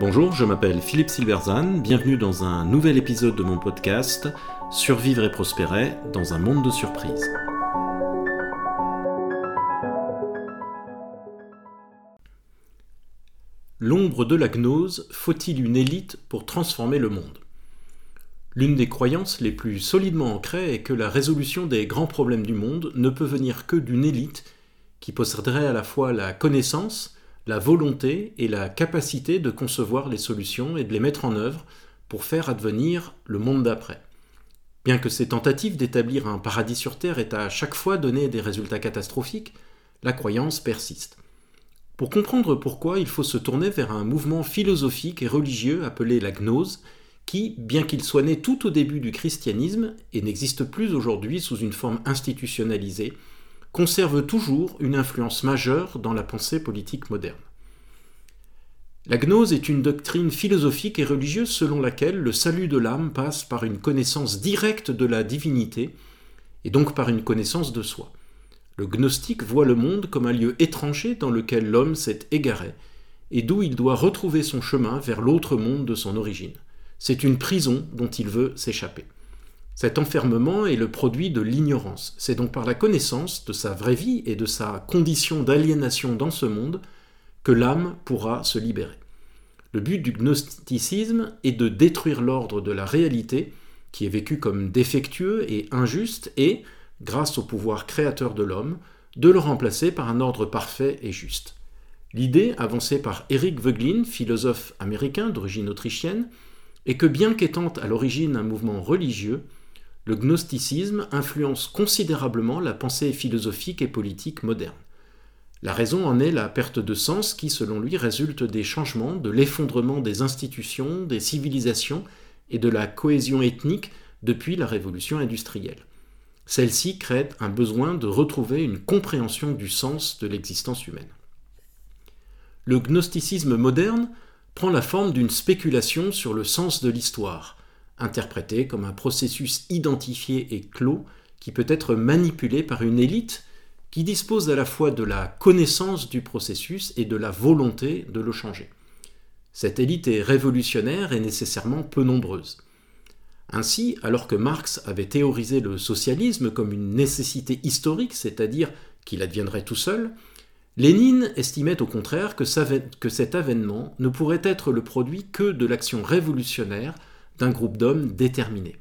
Bonjour, je m'appelle Philippe Silverzan, bienvenue dans un nouvel épisode de mon podcast Survivre et prospérer dans un monde de surprises. L'ombre de la gnose, faut-il une élite pour transformer le monde? L'une des croyances les plus solidement ancrées est que la résolution des grands problèmes du monde ne peut venir que d'une élite qui posséderait à la fois la connaissance, la volonté et la capacité de concevoir les solutions et de les mettre en œuvre pour faire advenir le monde d'après. Bien que ces tentatives d'établir un paradis sur Terre aient à chaque fois donné des résultats catastrophiques, la croyance persiste. Pour comprendre pourquoi, il faut se tourner vers un mouvement philosophique et religieux appelé la gnose, qui, bien qu'il soit né tout au début du christianisme et n'existe plus aujourd'hui sous une forme institutionnalisée, conserve toujours une influence majeure dans la pensée politique moderne. La gnose est une doctrine philosophique et religieuse selon laquelle le salut de l'âme passe par une connaissance directe de la divinité et donc par une connaissance de soi. Le gnostique voit le monde comme un lieu étranger dans lequel l'homme s'est égaré et d'où il doit retrouver son chemin vers l'autre monde de son origine. C'est une prison dont il veut s'échapper. Cet enfermement est le produit de l'ignorance. C'est donc par la connaissance de sa vraie vie et de sa condition d'aliénation dans ce monde que l'âme pourra se libérer. Le but du gnosticisme est de détruire l'ordre de la réalité, qui est vécu comme défectueux et injuste, et, grâce au pouvoir créateur de l'homme, de le remplacer par un ordre parfait et juste. L'idée, avancée par Eric Voegelin, philosophe américain d'origine autrichienne, est que bien qu'étant à l'origine un mouvement religieux, le gnosticisme influence considérablement la pensée philosophique et politique moderne. La raison en est la perte de sens qui, selon lui, résulte des changements, de l'effondrement des institutions, des civilisations et de la cohésion ethnique depuis la révolution industrielle. Celle-ci crée un besoin de retrouver une compréhension du sens de l'existence humaine. Le gnosticisme moderne prend la forme d'une spéculation sur le sens de l'histoire, interprété comme un processus identifié et clos qui peut être manipulé par une élite qui dispose à la fois de la connaissance du processus et de la volonté de le changer. Cette élite est révolutionnaire et nécessairement peu nombreuse. Ainsi, alors que Marx avait théorisé le socialisme comme une nécessité historique, c'est-à-dire qu'il adviendrait tout seul, Lénine estimait au contraire que, cet avènement ne pourrait être le produit que de l'action révolutionnaire d'un groupe d'hommes déterminés.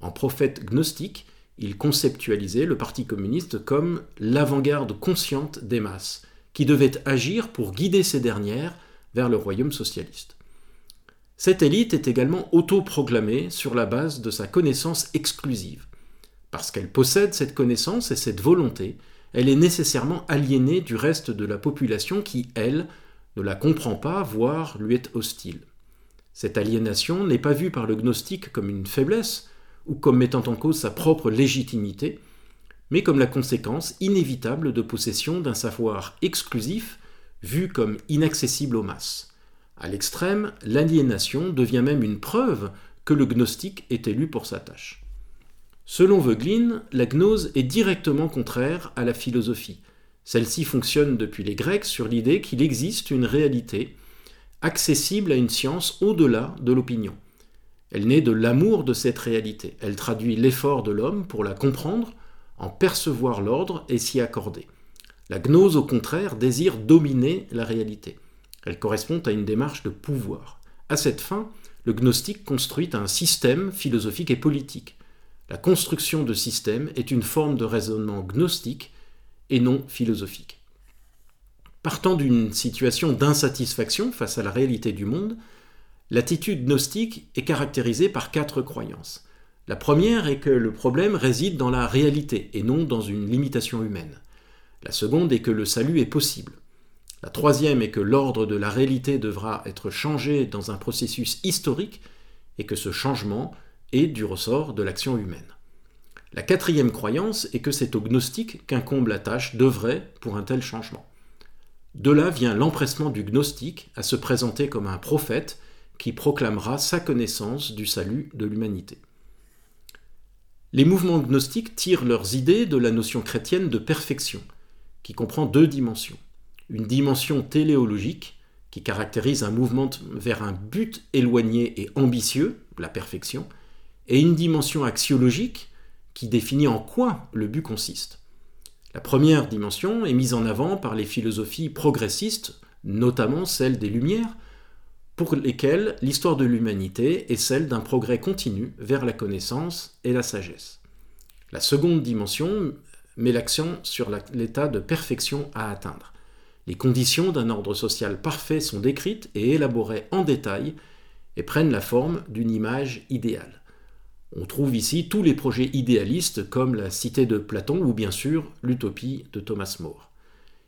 En prophète gnostique, il conceptualisait le Parti communiste comme l'avant-garde consciente des masses, qui devait agir pour guider ces dernières vers le royaume socialiste. Cette élite est également autoproclamée sur la base de sa connaissance exclusive. Parce qu'elle possède cette connaissance et cette volonté, elle est nécessairement aliénée du reste de la population qui, elle, ne la comprend pas, voire lui est hostile. Cette aliénation n'est pas vue par le gnostique comme une faiblesse ou comme mettant en cause sa propre légitimité, mais comme la conséquence inévitable de possession d'un savoir exclusif vu comme inaccessible aux masses. À l'extrême, l'aliénation devient même une preuve que le gnostique est élu pour sa tâche. Selon Voegelin, la gnose est directement contraire à la philosophie. Celle-ci fonctionne depuis les Grecs sur l'idée qu'il existe une réalité accessible à une science au-delà de l'opinion. Elle naît de l'amour de cette réalité. Elle traduit l'effort de l'homme pour la comprendre, en percevoir l'ordre et s'y accorder. La gnose, au contraire, désire dominer la réalité. Elle correspond à une démarche de pouvoir. À cette fin, le gnostique construit un système philosophique et politique. La construction de systèmes est une forme de raisonnement gnostique et non philosophique. Partant d'une situation d'insatisfaction face à la réalité du monde, l'attitude gnostique est caractérisée par quatre croyances. La première est que le problème réside dans la réalité et non dans une limitation humaine. La seconde est que le salut est possible. La troisième est que l'ordre de la réalité devra être changé dans un processus historique et que ce changement est du ressort de l'action humaine. La quatrième croyance est que c'est au gnostique qu'incombe la tâche d'œuvrer pour un tel changement. De là vient l'empressement du gnostique à se présenter comme un prophète qui proclamera sa connaissance du salut de l'humanité. Les mouvements gnostiques tirent leurs idées de la notion chrétienne de perfection, qui comprend deux dimensions. une dimension téléologique qui caractérise un mouvement vers un but éloigné et ambitieux, la perfection, et une dimension axiologique qui définit en quoi le but consiste. La première dimension est mise en avant par les philosophies progressistes, notamment celle des Lumières, pour lesquelles l'histoire de l'humanité est celle d'un progrès continu vers la connaissance et la sagesse. La seconde dimension met l'accent sur l'état de perfection à atteindre. Les conditions d'un ordre social parfait sont décrites et élaborées en détail et prennent la forme d'une image idéale. On trouve ici tous les projets idéalistes comme la cité de Platon ou bien sûr l'utopie de Thomas More.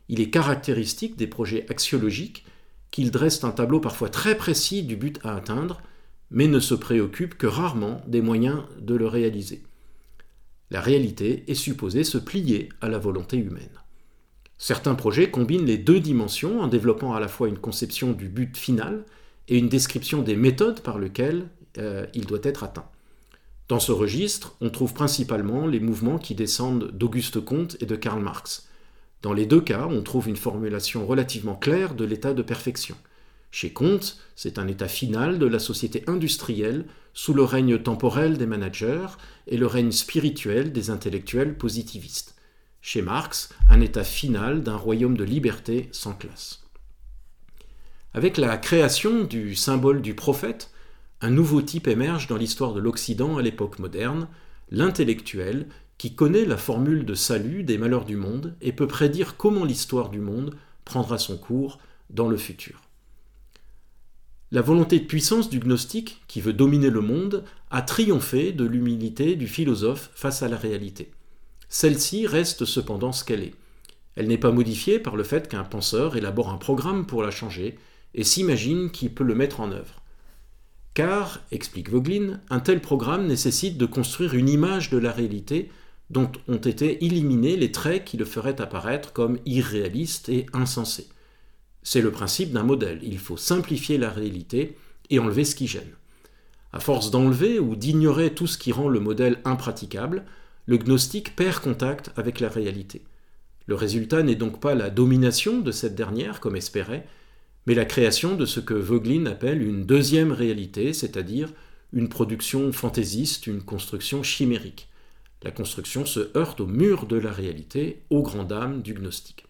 Il est caractéristique des projets axiologiques qu'ils dressent un tableau parfois très précis du but à atteindre, mais ne se préoccupent que rarement des moyens de le réaliser. La réalité est supposée se plier à la volonté humaine. Certains projets combinent les deux dimensions en développant à la fois une conception du but final et une description des méthodes par lesquelles euh, il doit être atteint. Dans ce registre, on trouve principalement les mouvements qui descendent d'Auguste Comte et de Karl Marx, dans les deux cas, on trouve une formulation relativement claire de l'état de perfection. Chez Comte, c'est un état final de la société industrielle sous le règne temporel des managers et le règne spirituel des intellectuels positivistes. Chez Marx, un état final d'un royaume de liberté sans classe. Avec la création du symbole du prophète, un nouveau type émerge dans l'histoire de l'Occident à l'époque moderne, l'intellectuel qui connaît la formule de salut des malheurs du monde et peut prédire comment l'histoire du monde prendra son cours dans le futur. La volonté de puissance du gnostique, qui veut dominer le monde, a triomphé de l'humilité du philosophe face à la réalité. Celle-ci reste cependant ce qu'elle est. Elle n'est pas modifiée par le fait qu'un penseur élabore un programme pour la changer et s'imagine qu'il peut le mettre en œuvre. Car, explique Voglin, un tel programme nécessite de construire une image de la réalité dont ont été éliminés les traits qui le feraient apparaître comme irréaliste et insensé. C'est le principe d'un modèle, il faut simplifier la réalité et enlever ce qui gêne. À force d'enlever ou d'ignorer tout ce qui rend le modèle impraticable, le gnostique perd contact avec la réalité. Le résultat n'est donc pas la domination de cette dernière, comme espérait, mais la création de ce que Voglin appelle une deuxième réalité, c'est-à-dire une production fantaisiste, une construction chimérique. La construction se heurte au mur de la réalité, aux grandes dames du gnostique.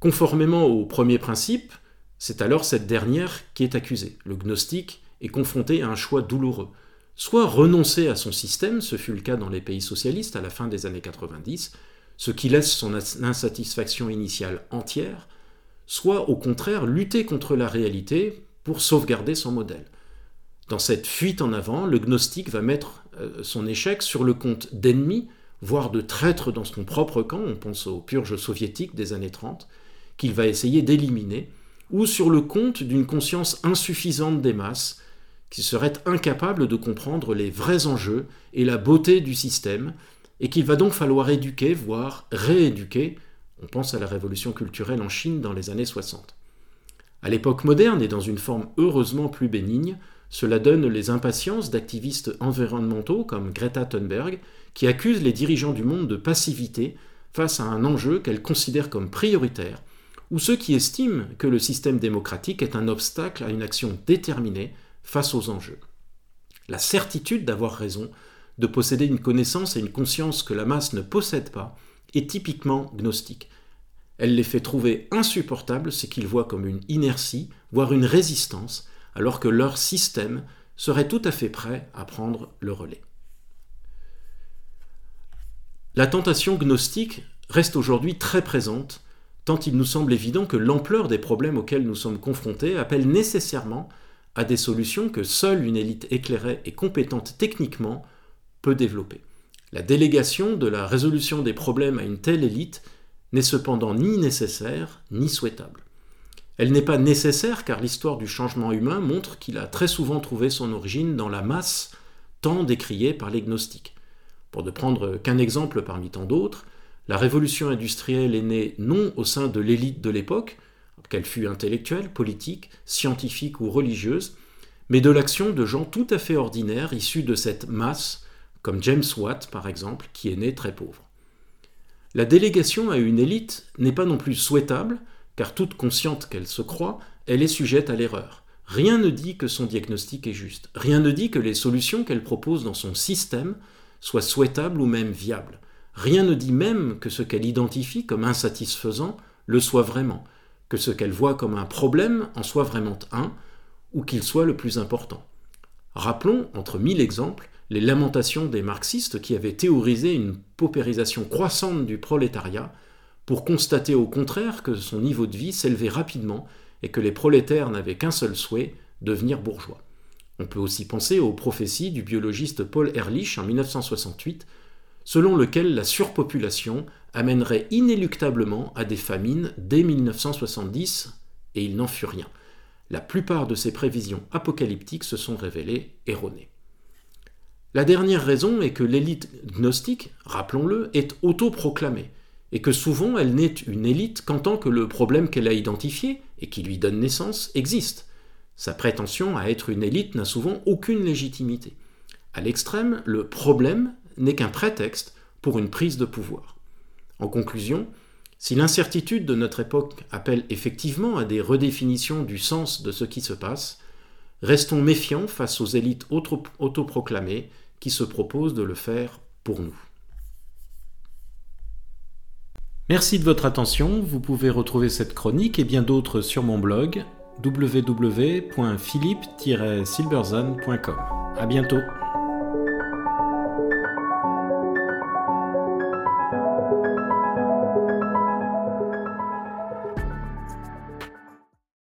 Conformément au premier principe, c'est alors cette dernière qui est accusée. Le gnostique est confronté à un choix douloureux. Soit renoncer à son système, ce fut le cas dans les pays socialistes à la fin des années 90, ce qui laisse son insatisfaction initiale entière, soit au contraire lutter contre la réalité pour sauvegarder son modèle. Dans cette fuite en avant, le gnostique va mettre euh, son échec sur le compte d'ennemis, voire de traîtres dans son propre camp, on pense aux purges soviétiques des années 30, qu'il va essayer d'éliminer, ou sur le compte d'une conscience insuffisante des masses, qui seraient incapables de comprendre les vrais enjeux et la beauté du système, et qu'il va donc falloir éduquer, voire rééduquer, on pense à la révolution culturelle en Chine dans les années 60. À l'époque moderne et dans une forme heureusement plus bénigne, cela donne les impatiences d'activistes environnementaux comme Greta Thunberg, qui accusent les dirigeants du monde de passivité face à un enjeu qu'elle considère comme prioritaire, ou ceux qui estiment que le système démocratique est un obstacle à une action déterminée face aux enjeux. La certitude d'avoir raison, de posséder une connaissance et une conscience que la masse ne possède pas, est typiquement gnostique. Elle les fait trouver insupportables ce qu'ils voient comme une inertie, voire une résistance, alors que leur système serait tout à fait prêt à prendre le relais. La tentation gnostique reste aujourd'hui très présente, tant il nous semble évident que l'ampleur des problèmes auxquels nous sommes confrontés appelle nécessairement à des solutions que seule une élite éclairée et compétente techniquement peut développer. La délégation de la résolution des problèmes à une telle élite n'est cependant ni nécessaire ni souhaitable. Elle n'est pas nécessaire car l'histoire du changement humain montre qu'il a très souvent trouvé son origine dans la masse, tant décriée par les gnostiques. Pour ne prendre qu'un exemple parmi tant d'autres, la révolution industrielle est née non au sein de l'élite de l'époque, qu'elle fût intellectuelle, politique, scientifique ou religieuse, mais de l'action de gens tout à fait ordinaires issus de cette masse, comme James Watt par exemple, qui est né très pauvre. La délégation à une élite n'est pas non plus souhaitable, car toute consciente qu'elle se croit, elle est sujette à l'erreur. Rien ne dit que son diagnostic est juste. Rien ne dit que les solutions qu'elle propose dans son système soient souhaitables ou même viables. Rien ne dit même que ce qu'elle identifie comme insatisfaisant le soit vraiment, que ce qu'elle voit comme un problème en soit vraiment un, ou qu'il soit le plus important. Rappelons, entre mille exemples, les lamentations des marxistes qui avaient théorisé une paupérisation croissante du prolétariat pour constater au contraire que son niveau de vie s'élevait rapidement et que les prolétaires n'avaient qu'un seul souhait, devenir bourgeois. On peut aussi penser aux prophéties du biologiste Paul Ehrlich en 1968, selon lequel la surpopulation amènerait inéluctablement à des famines dès 1970, et il n'en fut rien. La plupart de ces prévisions apocalyptiques se sont révélées erronées. La dernière raison est que l'élite gnostique, rappelons-le, est autoproclamée, et que souvent elle n'est une élite qu'en tant que le problème qu'elle a identifié et qui lui donne naissance existe. Sa prétention à être une élite n'a souvent aucune légitimité. À l'extrême, le problème n'est qu'un prétexte pour une prise de pouvoir. En conclusion, si l'incertitude de notre époque appelle effectivement à des redéfinitions du sens de ce qui se passe, restons méfiants face aux élites autoproclamées qui se proposent de le faire pour nous. Merci de votre attention, vous pouvez retrouver cette chronique et bien d'autres sur mon blog www.philippe-silberzan.com. À bientôt.